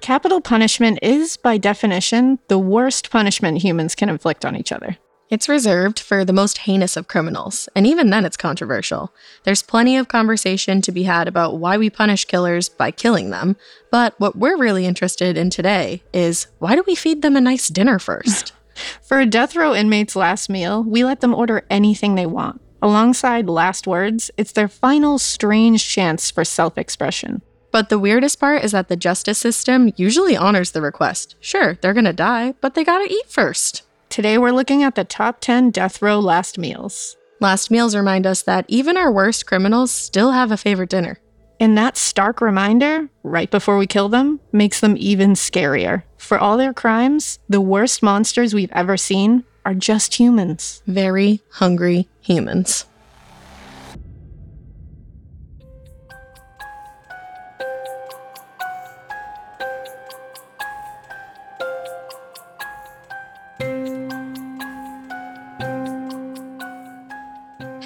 Capital punishment is, by definition, the worst punishment humans can inflict on each other. It's reserved for the most heinous of criminals, and even then it's controversial. There's plenty of conversation to be had about why we punish killers by killing them, but what we're really interested in today is why do we feed them a nice dinner first? For a death row inmate's last meal, we let them order anything they want. Alongside last words, it's their final strange chance for self expression. But the weirdest part is that the justice system usually honors the request. Sure, they're gonna die, but they gotta eat first. Today, we're looking at the top 10 death row last meals. Last meals remind us that even our worst criminals still have a favorite dinner. And that stark reminder, right before we kill them, makes them even scarier. For all their crimes, the worst monsters we've ever seen are just humans. Very hungry humans.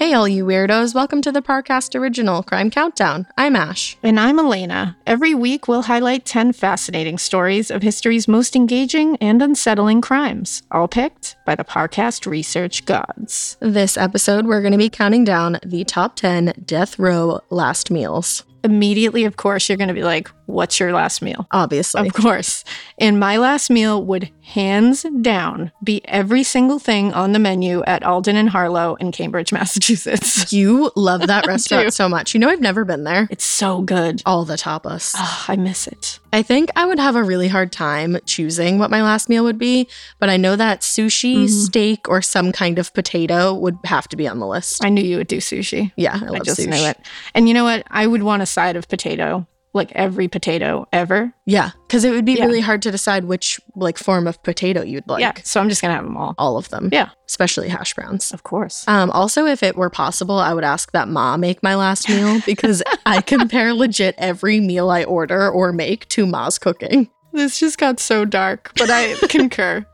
Hey, all you weirdos, welcome to the Parcast Original Crime Countdown. I'm Ash. And I'm Alaina. Every week, we'll highlight 10 fascinating stories of history's most engaging and unsettling crimes, all picked by the Parcast Research Gods. This episode, we're going to be counting down the top 10 death row last meals. Immediately, of course, you're going to be like, What's your last meal? Obviously. Of course. And my last meal would hands down be every single thing on the menu at Alden and Harlow in Cambridge, Massachusetts. You love that restaurant so much. You know, I've never been there. It's so good. All the tapas. Oh, I miss it. I think I would have a really hard time choosing what my last meal would be, but I know that sushi, Mhm. steak, or some kind of potato would have to be on the list. I knew you would do sushi. yeah, I I, love just sushi. knew it. And you know what? I would want a side of potato, like every potato ever. Yeah, because it would be Yeah. really hard to decide which like form of potato you'd like. yeah. So I'm just going to have them all. All of them. Yeah. Especially hash browns. Of course. Um, also, if it were possible, I would ask that Ma make my last meal because I compare legit every meal I order or make to Ma's cooking. This just got so dark, but I concur.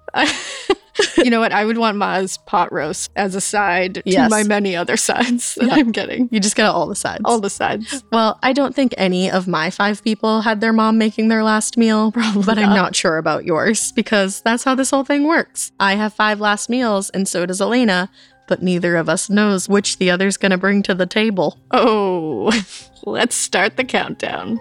you know what? I would want Ma's pot roast as a side to my many other sides that Yeah. I'm getting. You just get all the sides. All the sides. well, I don't think any of my five people had their mom making their last meal, Probably but I'm not. not sure about yours because that's how this whole thing works. I have five last meals, and so does Alaina, but neither of us knows which the other's gonna bring to the table. Oh, let's start the countdown.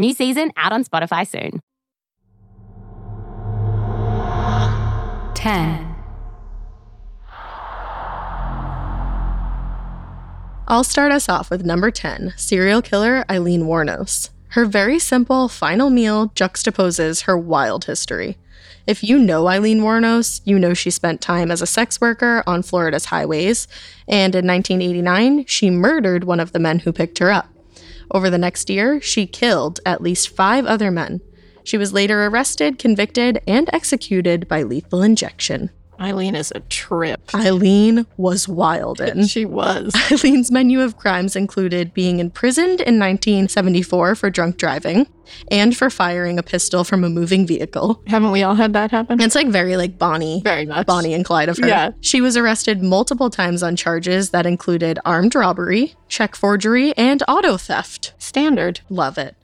New season out on Spotify soon. 10. I'll start us off with number 10 serial killer Aileen Wuornos. Her very simple final meal juxtaposes her wild history. If you know Aileen Wuornos, you know she spent time as a sex worker on Florida's highways, and in 1989, she murdered one of the men who picked her up. Over the next year, she killed at least five other men. She was later arrested, convicted, and executed by lethal injection. Aileen is a trip. Aileen was wild. She was. Aileen's menu of crimes included being imprisoned in 1974 for drunk driving and for firing a pistol from a moving vehicle. Haven't we all had that happen? It's like very like Bonnie. Very much. Bonnie and Clyde of her. Yeah. She was arrested multiple times on charges that included armed robbery, check forgery, and auto theft. Standard. Love it.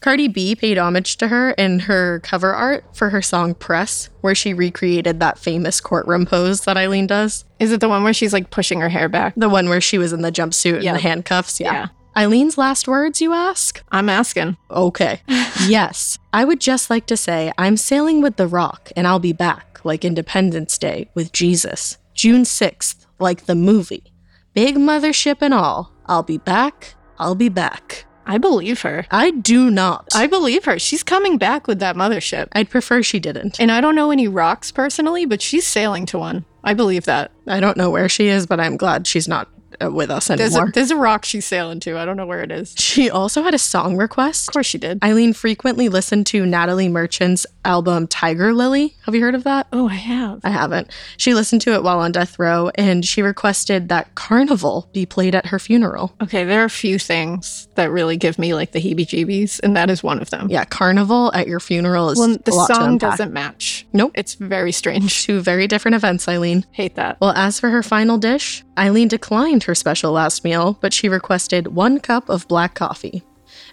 Cardi B paid homage to her in her cover art for her song Press, where she recreated that famous courtroom pose that Aileen does. Is it the one where she's like pushing her hair back? The one where she was in the jumpsuit and the handcuffs. Yeah. Yeah. Aileen's last words, you ask? I'm asking. Okay. yes. I would just like to say I'm sailing with the rock and I'll be back like Independence Day with Jesus. June 6th, like the movie. Big mothership and all. I'll be back. I'll be back. I believe her. I do not. I believe her. She's coming back with that mothership. I'd prefer she didn't. And I don't know any rocks personally, but she's sailing to one. I believe that. I don't know where she is, but I'm glad she's not Uh, with us There's a, there's a rock she's sailing to. I don't know where it is. she also had a song request. Of course she did. Aileen frequently listened to Natalie Merchant's album Tiger Lily. Have you heard of that? Oh, I have. I haven't. She listened to it while on death row and she requested that Carnival be played at her funeral. Okay, there are a few things that really give me like the heebie jeebies, and that is one of them. Yeah, Carnival at your funeral is Well, the a lot to song doesn't match. Nope. It's very strange. Two very different events, Aileen. Hate that. Well, as for her final dish, Aileen declined her special last meal, but she requested one cup of black coffee.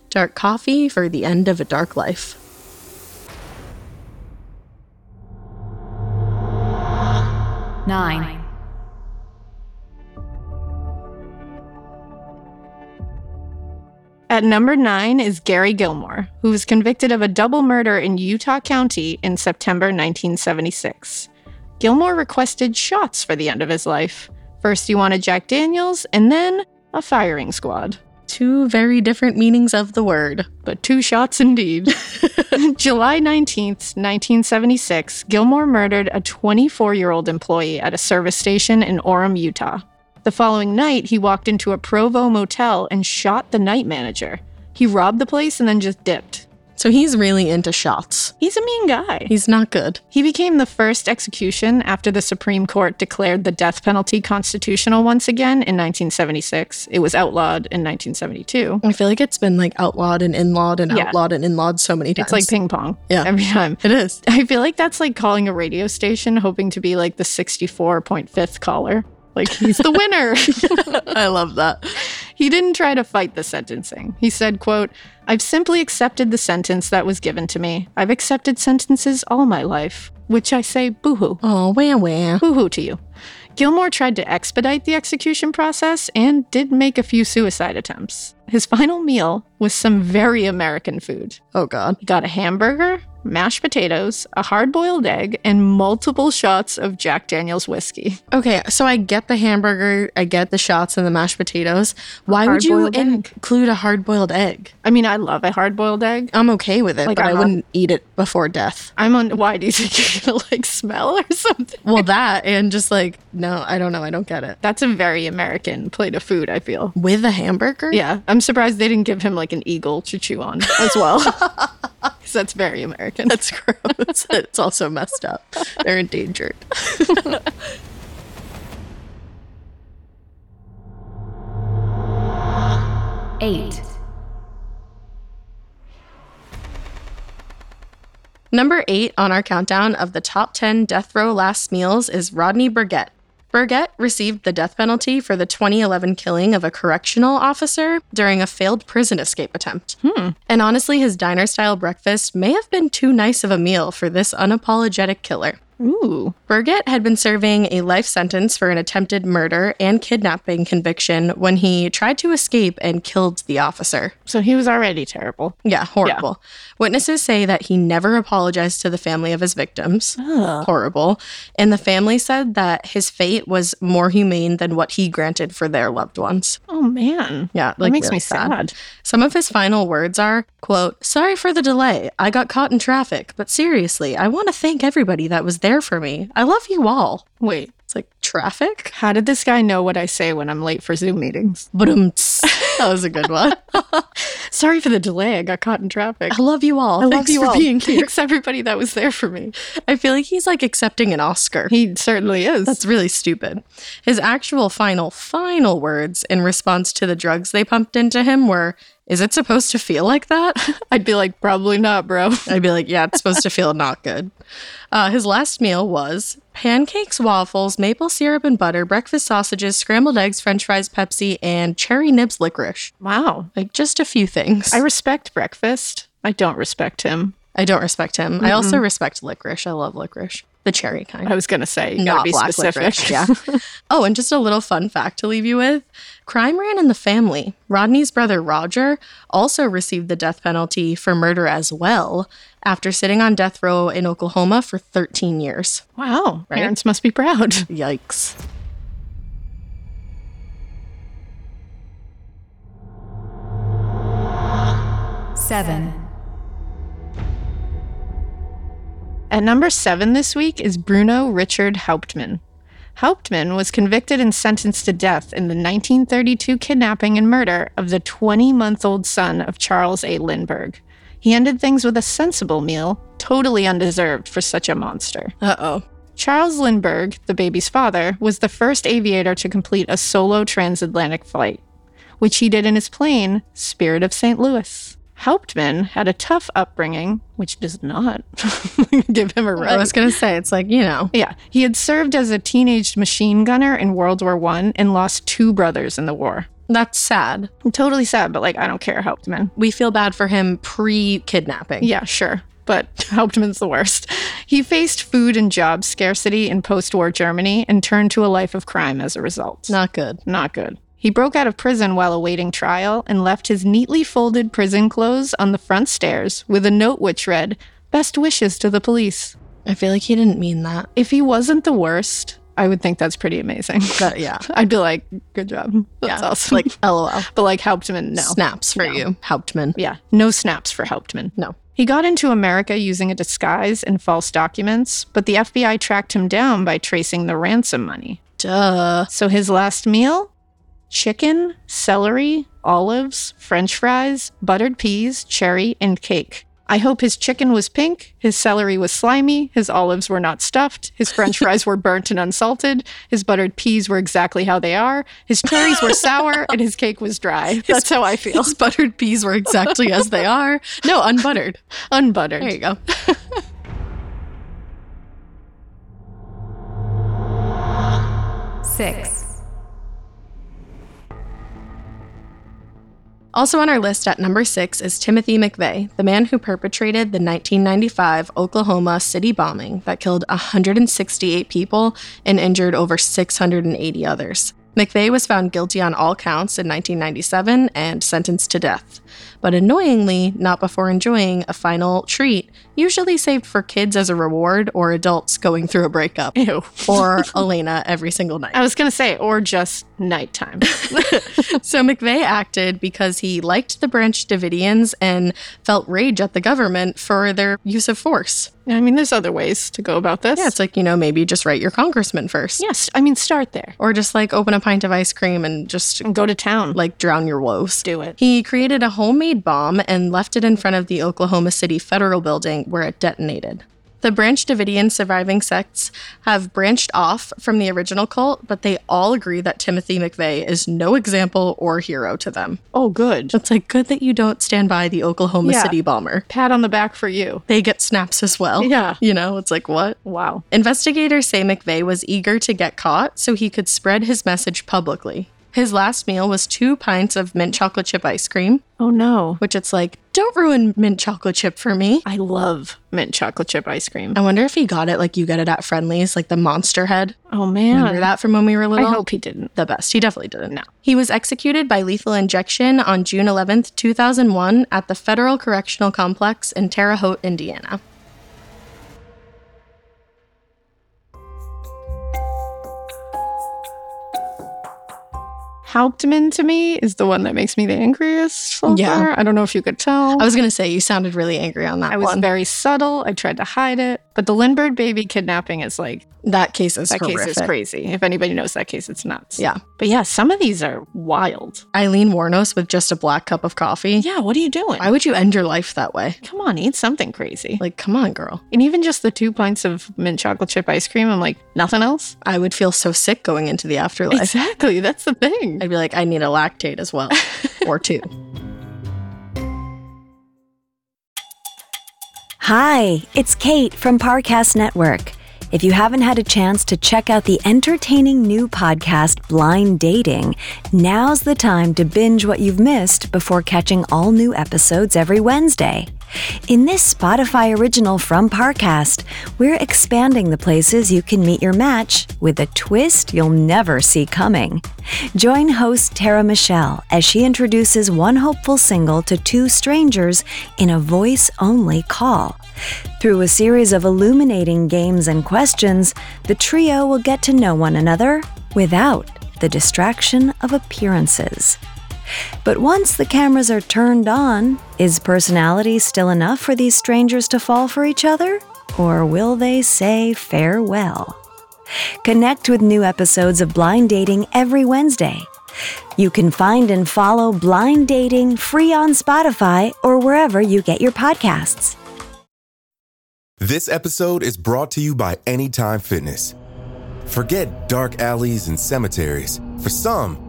Dark coffee for the end of a dark life. Nine. At number nine is Gary Gilmore, who was convicted of a double murder in Utah County in September 1976. Gilmore requested shots for the end of his life. First, he wanted Jack Daniels, and then a firing squad. Two very different meanings of the word. But two shots indeed. July 19th, 1976, Gilmore murdered a 24 year old employee at a service station in Orem, Utah. The following night, he walked into a Provo motel and shot the night manager. He robbed the place and then just dipped. So he's really into shots. He's a mean guy. He's not good. He became the first execution after the Supreme Court declared the death penalty constitutional once again in 1976. It was outlawed in 1972. I feel like it's been like outlawed and inlawed and Yeah. outlawed and inlawed so many times. It's like ping pong. Yeah. Every time. It is. I feel like that's like calling a radio station hoping to be like the 64.5th caller. Like he's the winner. I love that. he didn't try to fight the sentencing. He said, quote, I've simply accepted the sentence that was given to me. I've accepted sentences all my life, which I say boo-hoo. Oh, wah wah. Boo-hoo to you. Gilmore tried to expedite the execution process and did make a few suicide attempts. His final meal was some very American food. Oh, God. He got a hamburger, mashed potatoes, a hard boiled egg, and multiple shots of Jack Daniels whiskey. Okay, so I get the hamburger, I get the shots and the mashed potatoes. Why would you Hard-boiled egg. include a hard boiled egg? I mean, I love a hard boiled egg. I'm okay with it, Like, but I I'm wouldn't eat it before death. I'm on. Why do you think you're gonna like smell or something? Well, that and just like, no, I don't know. I don't get it. That's a very American plate of food, I feel. With a hamburger? Yeah, I'm surprised they didn't give him like an eagle to chew on as well. 'Cause that's very American. That's gross. it's also messed up. They're endangered. Eight. Number eight on our countdown of the top 10 death row last meals is Rodney Berget. Berget received the death penalty for the 2011 killing of a correctional officer during a failed prison escape attempt. Hmm. And honestly, his diner style breakfast may have been too nice of a meal for this unapologetic killer. Ooh. Berget had been serving a life sentence for an attempted murder and kidnapping conviction when he tried to escape and killed the officer. So he was already terrible. Yeah, horrible. Witnesses say that he never apologized to the family of his victims. Horrible. And the family said that his fate was more humane than what he granted for their loved ones. Oh man. Yeah, That makes really me sad. Some of his final words are, quote, "Sorry for the delay. I got caught in traffic, but seriously, I want to thank everybody that was there for me. I love you all." Wait, It's like traffic? how did this guy know what I say when I'm late for Zoom meetings? But um, that was a good one. Sorry for the delay. I got caught in traffic. I love you all. I love Thanks you for all. being here. Thanks everybody that was there for me. I feel like he's like accepting an Oscar. He certainly is. That's really stupid. His actual final, final words in response to the drugs they pumped into him were, Is it supposed to feel like that? I'd be like, probably not, bro. I'd be like, Yeah, it's supposed to feel not good. Uh, his last meal was pancakes, waffles, maple syrup and butter, breakfast sausages, scrambled eggs, french fries, Pepsi, and cherry nibs licorice. Wow. Like just a few things. I respect breakfast. I don't respect him. I don't respect him. I also respect licorice. I love licorice. The cherry kind. I was gonna say, you not be black specific. licorice. Yeah. oh, and just a little fun fact to leave you with crime ran in the family. Rodney's brother Roger also received the death penalty for murder as well after sitting on death row in Oklahoma for 13 years. wow. Parents must be proud. Yikes. seven, At number seven this week is Bruno Richard Hauptmann. Hauptmann was convicted and sentenced to death in the 1932 kidnapping and murder of the 20 month old son of Charles A. Lindbergh. He ended things with a sensible meal, totally undeserved for such a monster. Uh oh. Charles Lindbergh, the baby's father, was the first aviator to complete a solo transatlantic flight, which he did in his plane, Spirit of St. Louis. Hauptmann had a tough upbringing, which does not give him a right. I was going to say, it's like, you know, Yeah, he had served as a teenage machine gunner in World War One and lost two brothers in the war. that's sad. Totally sad, but like I don't care, Hauptmann. We feel bad for him pre kidnapping. Yeah, sure, but Hauptmann's the worst. He faced food and job scarcity in post-war Germany and turned to a life of crime as a result. Not good. Not good. He broke out of prison while awaiting trial and left his neatly folded prison clothes on the front stairs with a note which read, Best wishes to the police. I feel like he didn't mean that. If he wasn't the worst, I would think that's pretty amazing. But yeah. I'd be like, good job. That's yeah. awesome. Like, lol. but like Hauptmann, no. Snaps for No. you, Hauptmann. Yeah, no snaps for Hauptmann. No. He got into America using a disguise and false documents, but the FBI tracked him down by tracing the ransom money. Duh. So his last meal? Chicken, celery, olives, french fries, buttered peas, cherry, and cake. I hope his chicken was pink, his celery was slimy, his olives were not stuffed, his french fries were burnt and unsalted, his buttered peas were exactly how they are, his cherries were sour, and his cake was dry. That's how I feel. His buttered peas were exactly as they are. No, unbuttered. Unbuttered. There you go. six, Also on our list at number six is Timothy McVeigh, the man who perpetrated the 1995 Oklahoma city bombing that killed 168 people and injured over 680 others. McVeigh was found guilty on all counts in 1997 and sentenced to death, but annoyingly, not before enjoying a final treat, usually saved for kids as a reward or adults going through a breakup, Ew. or Alaina every single night. I was going to say, or just nighttime. So McVeigh acted because he liked the Branch Davidians and felt rage at the government for their use of force. I mean, there's other ways to go about this. Yeah, it's like, you know, maybe just write your congressman first. yes, I mean, start there. Or just like open a pint of ice cream and just And go to town. like drown your woes. do it. He created a homemade bomb and left it in front of the Oklahoma City Federal Building where it detonated. The Branch Davidian surviving sects have branched off from the original cult, but they all agree that Timothy McVeigh is no example or hero to them. Oh, good. It's like good that you don't stand by the Oklahoma Yeah. City bomber. Pat on the back for you. They get snaps as well. Yeah. You know, it's like what? Wow. Investigators say McVeigh was eager to get caught so he could spread his message publicly. His last meal was two pints of mint chocolate chip ice cream, Oh, no. which it's like, don't ruin mint chocolate chip for me. I love mint chocolate chip ice cream. I wonder if he got it like you get it at Friendly's, like the monster head. Oh, man. Remember that from when we were little? I hope he didn't. the best. He definitely didn't. No. He was executed by lethal injection on June 11th, 2001, at the Federal Correctional Complex in Terre Haute, Indiana. Hauptmann to me is the one that makes me the angriest. So Yeah. far. I don't know if you could tell. I was gonna say you sounded really angry on that I was very subtle. I tried to hide it. But the Lindbergh baby kidnapping is like, that case is that horrific. case is crazy. If anybody knows that case, it's nuts. Yeah. But yeah, some of these are wild. Aileen Wuornos with just a black cup of coffee. Yeah, what are you doing? Why would you end your life that way? Come on, eat something crazy. Like, come on, girl. and even just the two pints of mint chocolate chip ice cream, I'm like, nothing else? I would feel so sick going into the afterlife. Exactly. That's the thing. I'd be like, I need a lactate as well, or two. Hi, it's Kate from Parcast Network. If you haven't had a chance to check out the entertaining new podcast, Blind Dating, now's the time to binge what you've missed before catching all new episodes every Wednesday. In this Spotify original from Parcast, we're expanding the places you can meet your match with a twist you'll never see coming. Join host Tara Michelle as she introduces one hopeful single to two strangers in a voice only call. Through a series of illuminating games and questions, the trio will get to know one another without the distraction of appearances. But once the cameras are turned on, is personality still enough for these strangers to fall for each other? Or will they say farewell? Connect with new episodes of Blind Dating every Wednesday. You can find and follow Blind Dating free on Spotify or wherever you get your podcasts. This episode is brought to you by Anytime Fitness. Forget dark alleys and cemeteries. For some,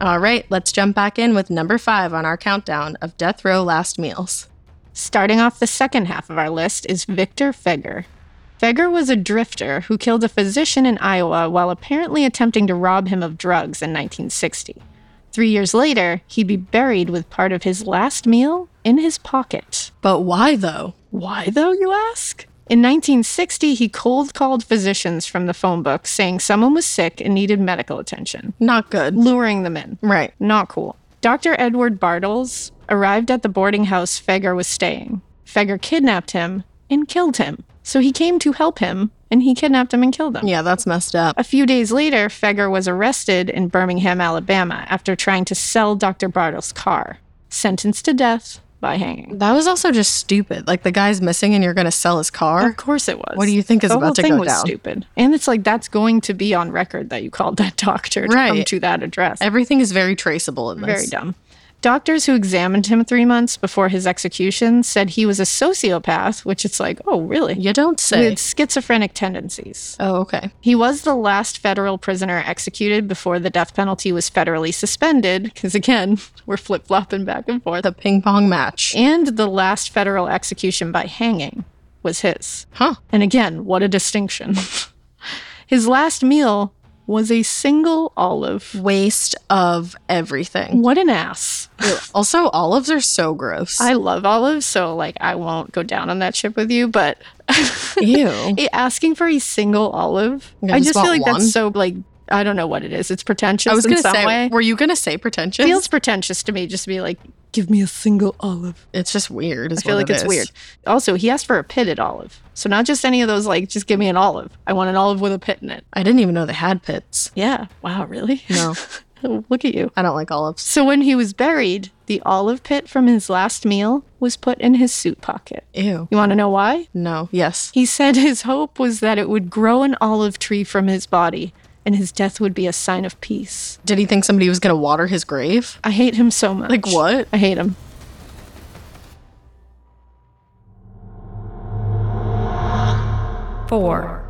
All right, let's jump back in with number five on our countdown of death row last meals. Starting off the second half of our list is Victor Feguer. Feguer was a drifter who killed a physician in Iowa while apparently attempting to rob him of drugs in 1960. Three years later, he'd be buried with part of his last meal in his pocket. But why though? Why, though, you ask? In 1960, he cold called physicians from the phone book saying someone was sick and needed medical attention, Not good. luring them in. Right. Not cool. Dr. Edward Bartels arrived at the boarding house Feguer was staying. Feguer kidnapped him and killed him. So he came to help him, and he kidnapped him and killed him. Yeah, that's messed up. A few days later, Feguer was arrested in Birmingham, Alabama, after trying to sell Dr. Bartels' car, sentenced to death by hanging. That was also just stupid. Like the guy's missing and you're going to sell his car? Of course it was. What do you think is the about whole to thing go was down? stupid. And it's like that's going to be on record that you called that doctor to come to that address. Everything is very traceable in this. Very dumb. Doctors who examined him three months before his execution said he was a sociopath, which it's like, oh, really? You don't say. With schizophrenic tendencies. oh, okay. He was the last federal prisoner executed before the death penalty was federally suspended, because again, we're flip flopping back and forth. The ping pong match. And the last federal execution by hanging was his. Huh. And again, what a distinction. his last meal was a single olive. Waste of everything. What an ass. also, olives are so gross. I love olives, so like I won't go down on that ship with you, but Ew. asking for a single olive, I just just feel like one? that's so like I don't know what it is. It's pretentious I was in going to some say, way. were you going to say pretentious? feels pretentious to me just to be like, give me a single olive. it's just weird. I feel like it it's is. weird. Also, he asked for a pitted olive. So not just any of those like just give me an olive. I want an olive with a pit in it. I didn't even know they had pits. Yeah. Wow, really? No, Look at you. I don't like olives. So when he was buried, the olive pit from his last meal was put in his suit pocket. Ew. You want to know why? No. Yes. He said his hope was that it would grow an olive tree from his body and his death would be a sign of peace. Did he think somebody was going to water his grave? I hate him so much. Like what? I hate him. Four.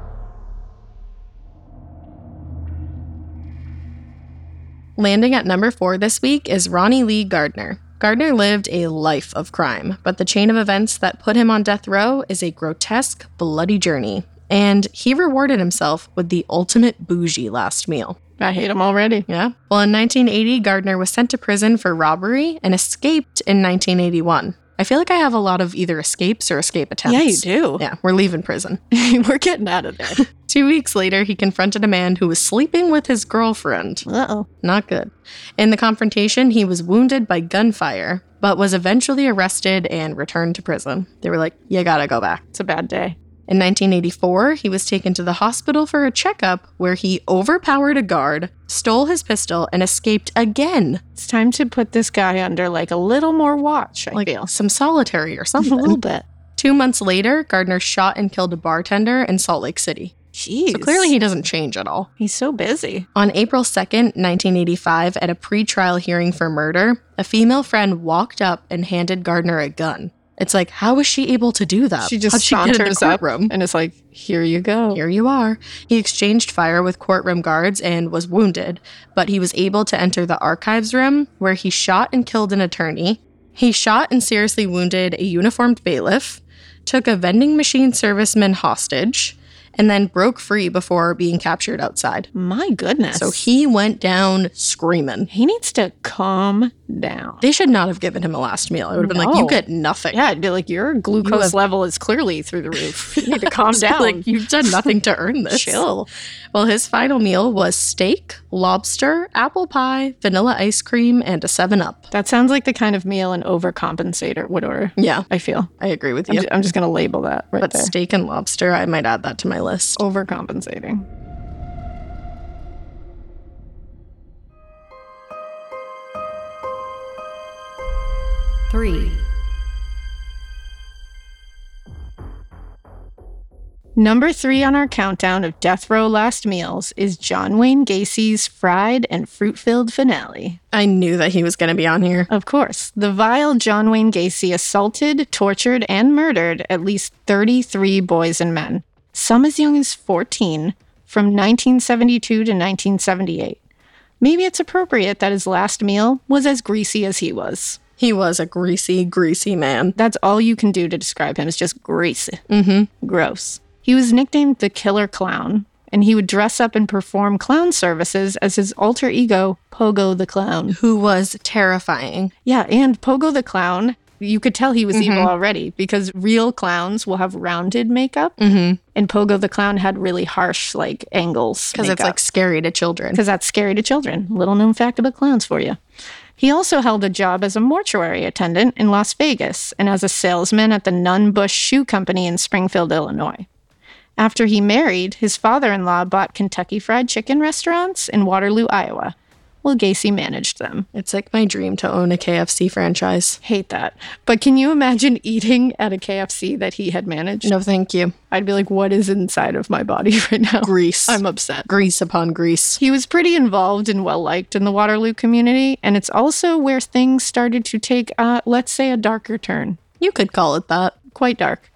Landing at number four this week is Ronnie Lee Gardner. Gardner lived a life of crime, but the chain of events that put him on death row is a grotesque, bloody journey. And he rewarded himself with the ultimate bougie last meal. I hate him already. Yeah. Well, in 1980, Gardner was sent to prison for robbery and escaped in 1981. I feel like I have a lot of either escapes or escape attempts. Yeah, you do. Yeah, we're leaving prison. We're getting out of there. Two weeks later, he confronted a man who was sleeping with his girlfriend. Uh oh. Not good. In the confrontation, he was wounded by gunfire, but was eventually arrested and returned to prison. They were like, you gotta go back. It's a bad day. In 1984, he was taken to the hospital for a checkup where he overpowered a guard, stole his pistol, and escaped again. It's time to put this guy under like a little more watch, I Like feel. some solitary or something. A little bit. Two months later, Gardner shot and killed a bartender in Salt Lake City. Jeez. So clearly, he doesn't change at all. He's so busy. On April 2nd, 1985, at a pretrial hearing for murder, a female friend walked up and handed Gardner a gun. It's like, how was she able to do that? She just How'd she the saunters up courtroom? and it's like, here you go. Here you are. He exchanged fire with courtroom guards and was wounded, but he was able to enter the archives room where he shot and killed an attorney. He shot and seriously wounded a uniformed bailiff, took a vending machine serviceman hostage, and then broke free before being captured outside. My goodness. So he went down screaming. he needs to calm down. They should not have given him a last meal. It would have been like, you get nothing. Yeah, I'd be like, your glucose You have- level is clearly through the roof. You need to calm down. Like you've done nothing to earn this. Chill. Well, his final meal was steak, lobster, apple pie, vanilla ice cream, and a 7 Up. That sounds like the kind of meal an overcompensator would order. Yeah, I feel. I agree with I'm, you. ju- I'm just going to label that right but there. steak and lobster, I might add that to my list. Overcompensating. Three. Number three on our countdown of death row last meals is John Wayne Gacy's fried and fruit filled finale. I knew that he was going to be on here. Of course, the vile John Wayne Gacy assaulted, tortured, and murdered at least 33 boys and men, some as young as 14, from 1972 to 1978. Maybe it's appropriate that his last meal was as greasy as he was. He was a greasy, greasy man. That's all you can do to describe him is just greasy. Mm-hmm. Gross. He was nicknamed the Killer Clown, and he would dress up and perform clown services as his alter ego, Pogo the Clown. Who was terrifying. Yeah, and Pogo the Clown, you could tell he was evil already because real clowns will have rounded makeup, Mm-hmm. and Pogo the Clown had really harsh, like, angles. Because it's like scary to children. because that's scary to children. Little known fact about clowns for you. He also held a job as a mortuary attendant in Las Vegas and as a salesman at the Nunn Bush Shoe Company in Springfield, Illinois. After he married, his father in law bought Kentucky Fried Chicken restaurants in Waterloo, Iowa. Well, Gacy managed them. It's like my dream to own a KFC franchise. Hate that. But can you imagine eating at a KFC that he had managed? No, thank you. I'd be like, what is inside of my body right now? Grease. I'm upset. grease upon grease. He was pretty involved and well liked in the Waterloo community, and it's also where things started to take, uh, let's say, a darker turn. You could call it that. Quite dark.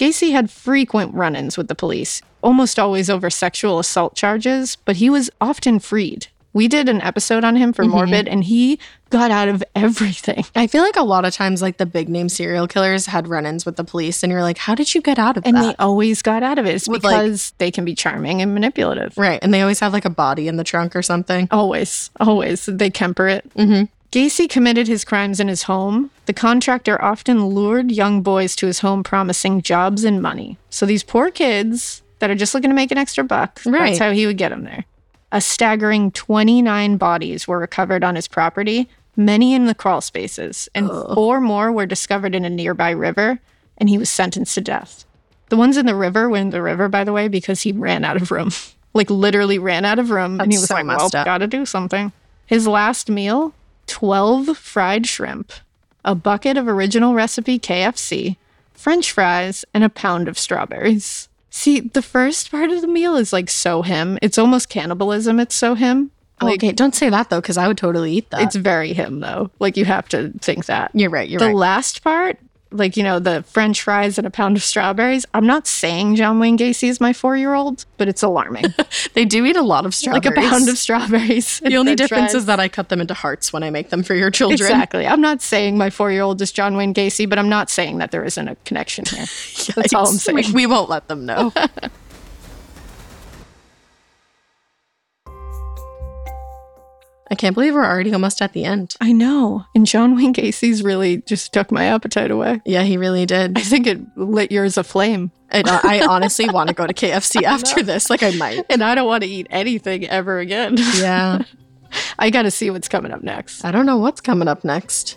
Gacy had frequent run ins with the police, almost always over sexual assault charges, but he was often freed. We did an episode on him for Morbid, and he got out of everything. I feel like a lot of times, like the big name serial killers had run ins with the police, and you're like, how did you get out of that? And they always got out of it. It's With, like- because they can be charming and manipulative. right. And they always have like a body in the trunk or something. Always, always. They Kemper it. Mm-hmm. Gacy committed his crimes in his home. The contractor often lured young boys to his home promising jobs and money. So these poor kids that are just looking to make an extra buck, Right. that's how he would get them there. A staggering 29 bodies were recovered on his property, many in the crawl spaces, and four more were discovered in a nearby river, and he was sentenced to death. The ones in the river were in the river, by the way, because he ran out of room. like literally ran out of room. and he was so like, well, up. gotta do something. His last meal 12 fried shrimp, a bucket of original recipe KFC, french fries, and a pound of strawberries. See, the first part of the meal is like so him. It's almost cannibalism. It's so him. Like, okay, don't say that though, because I would totally eat that. It's very him, though. Like, you have to think that. you're right. You're the right. The last part, like, you know, the french fries and a pound of strawberries, I'm not saying John Wayne Gacy is my four year old, but it's alarming. they do eat a lot of strawberries. like a pound of strawberries. The only difference is that I cut them into hearts when I make them for your children. Exactly. I'm not saying my four year old is John Wayne Gacy, but I'm not saying that there isn't a connection here. That's all I'm saying. We, we won't let them know. I can't believe we're already almost at the end. I know. And John Wayne Gacy's really just took my appetite away. Yeah, he really did. I think it lit yours aflame. And I honestly want to go to KFC after this. Like, I might. And I don't want to eat anything ever again. Yeah. I got to see what's coming up next. I don't know what's coming up next.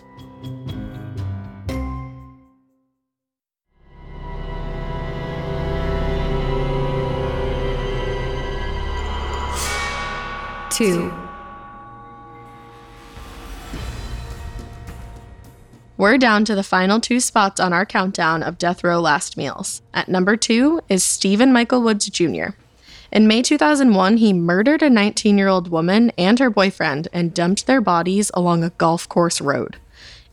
Two. We're down to the final two spots on our countdown of death row last meals. At number two is Stephen Michael Woods Jr. In May 2001, he murdered a 19 year old woman and her boyfriend and dumped their bodies along a golf course road.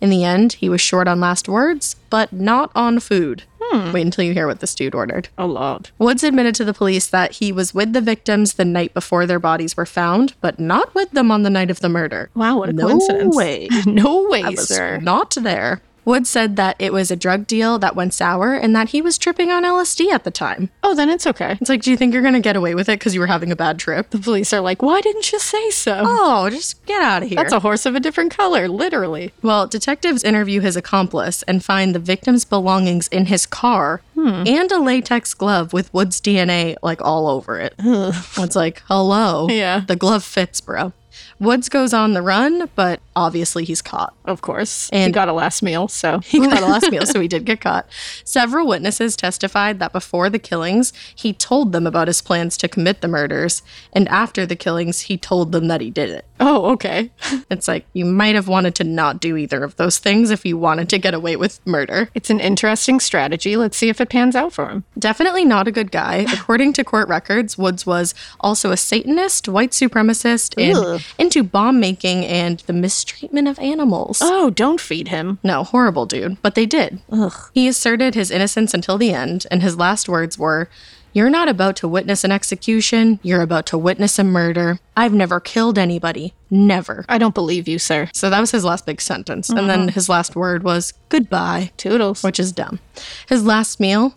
In the end, he was short on last words, but not on food. Hmm. Wait until you hear what this dude ordered. A lot. Woods admitted to the police that he was with the victims the night before their bodies were found, but not with them on the night of the murder. Wow, what a coincidence. No coincidence. way. no way, I was sir. not there. Woods said that it was a drug deal that went sour and that he was tripping on LSD at the time. Oh, then it's okay. It's like, do you think you're going to get away with it because you were having a bad trip? The police are like, why didn't you say so? Oh, just get out of here. That's a horse of a different color, literally. well, detectives interview his accomplice and find the victim's belongings in his car hmm. and a latex glove with Woods' DNA like all over it. It's like, hello. Yeah. The glove fits, bro. Woods goes on the run, but obviously he's caught. Of course. he And- got a last meal, so. He got a last meal, so he did get caught. Several witnesses testified that before the killings, he told them about his plans to commit the murders, and after the killings, he told them that he did it. Oh, okay. It's like you might have wanted to not do either of those things if you wanted to get away with murder. It's an interesting strategy. Let's see if it pans out for him. Definitely not a good guy. According to court records, Woods was also a Satanist, white supremacist, and into bomb making and the mistreatment of animals. Oh, don't feed him. No, horrible dude, but they did. Ugh. He asserted his innocence until the end, and his last words were, You're not about to witness an execution, you're about to witness a murder. I've never killed anybody. Never. I don't believe you, sir. So that was his last big sentence. And then uh-huh. his last word was goodbye, Toodles. which is dumb. His last meal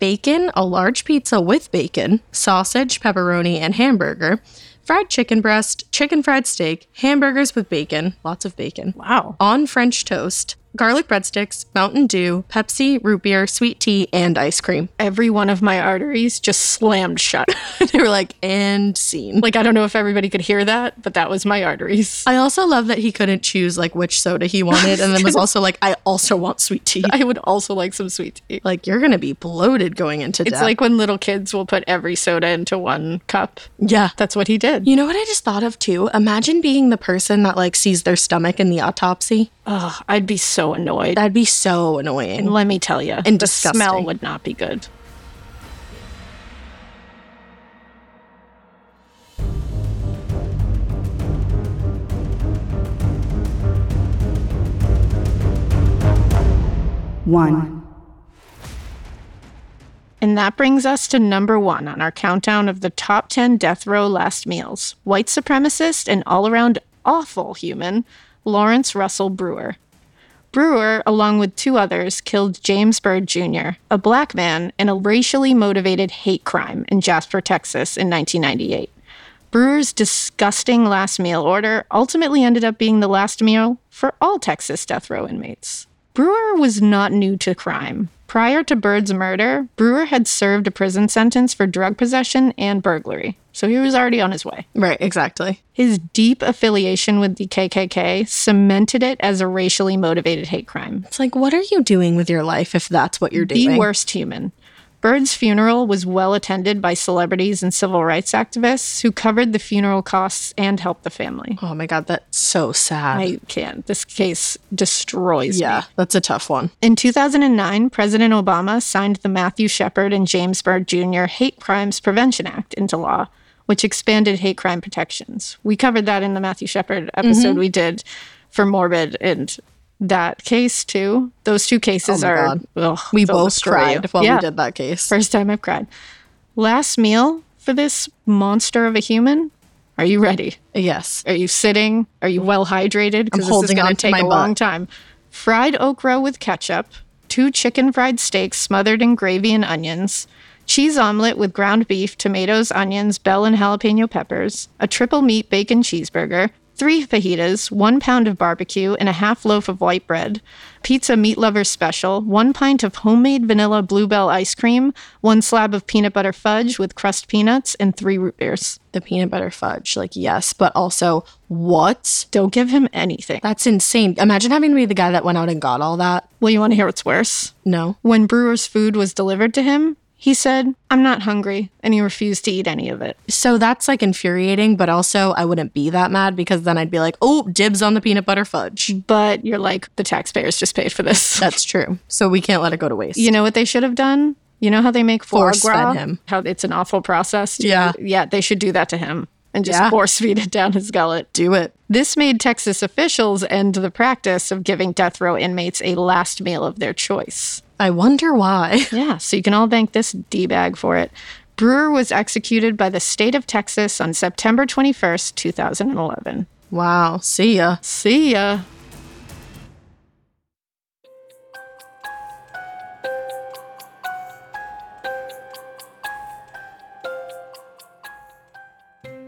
bacon, a large pizza with bacon, sausage, pepperoni, and hamburger, fried chicken breast, chicken fried steak, hamburgers with bacon, lots of bacon, Wow. on French toast, garlic breadsticks, Mountain Dew, Pepsi, root beer, sweet tea, and ice cream. Every one of my arteries just slammed shut. they were like, and scene. like, I don't know if everybody could hear that, but that was my arteries. I also love that he couldn't choose like which soda he wanted, and then was also like, I also want sweet tea. I would also like some sweet tea. Like you're gonna be bloated going into It's like when little kids will put every soda into one cup. yeah. That's what he did. You know what I just thought of too? Imagine being the person that like sees their stomach in the autopsy. Ugh, I'd be so annoyed. That'd be so annoying. Let me tell you, And the smell would not be good. One. And that brings us to number one on our countdown of the top 10 death row last meals white supremacist and all around awful human, Lawrence Russell Brewer. Brewer, along with two others, killed James Byrd Jr., a black man, in a racially motivated hate crime in Jasper, Texas in 1998. Brewer's disgusting last meal order ultimately ended up being the last meal for all Texas death row inmates. Brewer was not new to crime. Prior to Byrd's murder, Brewer had served a prison sentence for drug possession and burglary, so he was already on his way. Right, exactly. His deep affiliation with the KKK cemented it as a racially motivated hate crime. It's like, what are you doing with your life if that's what you're doing? The worst human. Byrd's funeral was well attended by celebrities and civil rights activists who covered the funeral costs and helped the family. Oh my god, that's so sad. I can't. This case destroys me. yeah, that's a tough one. In 2009, President Obama signed the Matthew Shepard and James Byrd Jr. Hate Crimes Prevention Act into law, which expanded hate crime protections. We covered that in the Matthew Shepard episode mm-hmm. we did for Morbid and that case too. Those two cases Oh are ugh, We both cried you. while Yeah. we did that case. First time I've cried. Last meal for this monster of a human. Are you ready? yes. Are you sitting? Are you well hydrated? Because this is going to take a butt. long time. Fried okra with ketchup, two chicken fried steaks smothered in gravy and onions, cheese omelet with ground beef, tomatoes, onions, bell and jalapeno peppers, a triple meat bacon cheeseburger, three fajitas, one pound of barbecue, and a half loaf of white bread. Pizza Meat Lover Special, one pint of homemade vanilla bluebell ice cream, one slab of peanut butter fudge with crushed peanuts, and three root beers. The peanut butter fudge, like, yes, but also, what? Don't give him anything. That's insane. Imagine having to be the guy that went out and got all that. Well, you want to hear what's worse? No. When Brewer's food was delivered to him, he said, I'm not hungry, and he refused to eat any of it. So that's like infuriating, but also I wouldn't be that mad because then I'd be like, oh, dibs on the peanut butter fudge. But you're like, the taxpayers just paid for this. That's true. So we can't let it go to waste. You know what they should have done? You know how they make foie Force fed him. How it's an awful process? to- Yeah. Yeah, they should do that to him and just Yeah. force feed it down his gullet. Do it. This made Texas officials end the practice of giving death row inmates a last meal of their choice. I wonder why. Yeah, so you can all thank this D bag for it. Brewer was executed by the state of Texas on September 21st, 2011. Wow. See ya. See ya.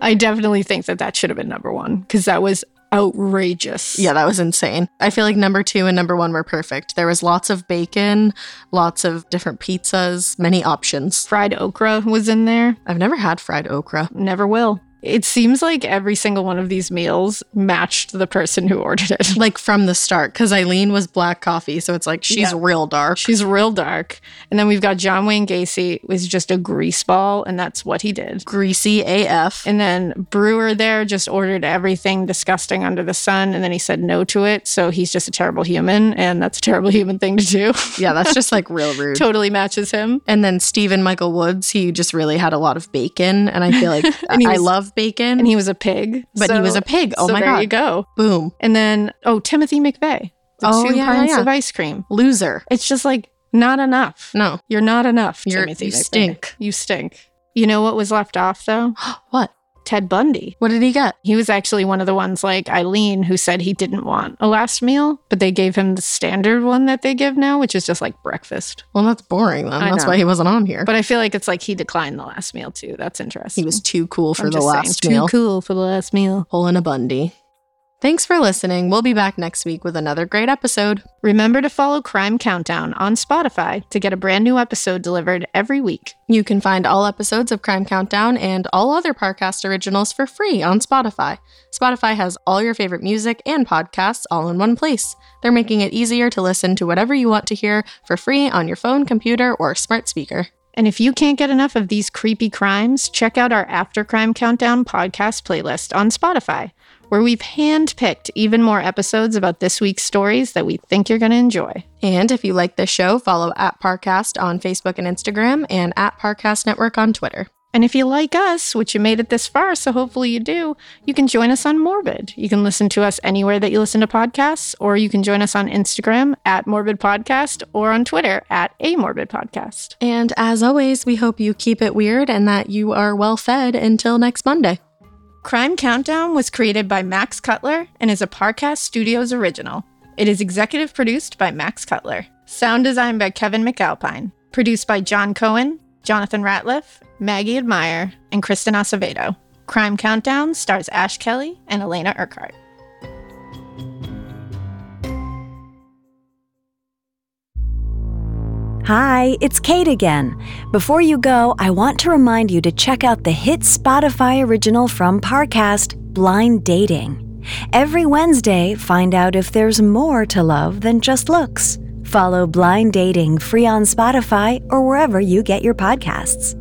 I definitely think that that should have been number one because that was outrageous. Yeah, that was insane. I feel like number two and number one were perfect. There was lots of bacon, lots of different pizzas, many options. Fried okra was in there. I've never had fried okra. Never will. It seems like every single one of these meals matched the person who ordered it. Like from the start, because Aileen was black coffee, so it's like she's Yeah. real dark. She's real dark. And then we've got John Wayne Gacy was just a grease ball, and that's what he did. greasy AF. And then Brewer there just ordered everything disgusting under the sun, and then he said no to it. So he's just a terrible human, and that's a terrible human thing to do. yeah, that's just like real rude. totally matches him. And then Steven Michael Woods, he just really had a lot of bacon, and I feel like I love bacon. And he was a pig. But he was a pig. Oh so my there God. you go. boom, And then, oh, Timothy McVeigh. The Oh, two yeah, pints yeah. of ice cream. loser. It's just like not enough. No, You're not enough, You're- Timothy you McVeigh. stink. You stink. You know what was left off though? what? Ted Bundy. What did he get? He was actually one of the ones like Aileen who said he didn't want a last meal, but they gave him the standard one that they give now, which is just like breakfast. Well, that's boring then. I That's know. why he wasn't on here. But I feel like it's like he declined the last meal too. That's interesting. he was too cool for I'm the just saying, last meal. Too cool for the last meal. In a Bundy. Thanks for listening. We'll be back next week with another great episode. Remember to follow Crime Countdown on Spotify to get a brand new episode delivered every week. You can find all episodes of Crime Countdown and all other Parcast originals for free on Spotify. Spotify has all your favorite music and podcasts all in one place. They're making it easier to listen to whatever you want to hear for free on your phone, computer, or smart speaker. And if you can't get enough of these creepy crimes, check out our After Crime Countdown podcast playlist on Spotify, where we've handpicked even more episodes about this week's stories that we think you're going to enjoy. And if you like this show, follow at Parcast on Facebook and Instagram and at Parcast Network on Twitter. And if you like us, which you made it this far, so hopefully you do, you can join us on Morbid. You can listen to us anywhere that you listen to podcasts, or you can join us on Instagram at Morbid Podcast or on Twitter at A Morbid Podcast. And as always, we hope you keep it weird and that you are well fed until next Monday. Crime Countdown was created by Max Cutler and is a Parcast Studios original. It is executive produced by Max Cutler. Sound design by Kevin McAlpine. Produced by John Cohen, Jonathan Ratliff, Maggie Admire, and Kristen Acevedo. Crime Countdown stars Ash Kelley and Alaina Urquhart. Hi, it's Kate again. Before you go, I want to remind you to check out the hit Spotify original from Parcast, Blind Dating. Every Wednesday, find out if there's more to love than just looks. Follow Blind Dating free on Spotify or wherever you get your podcasts.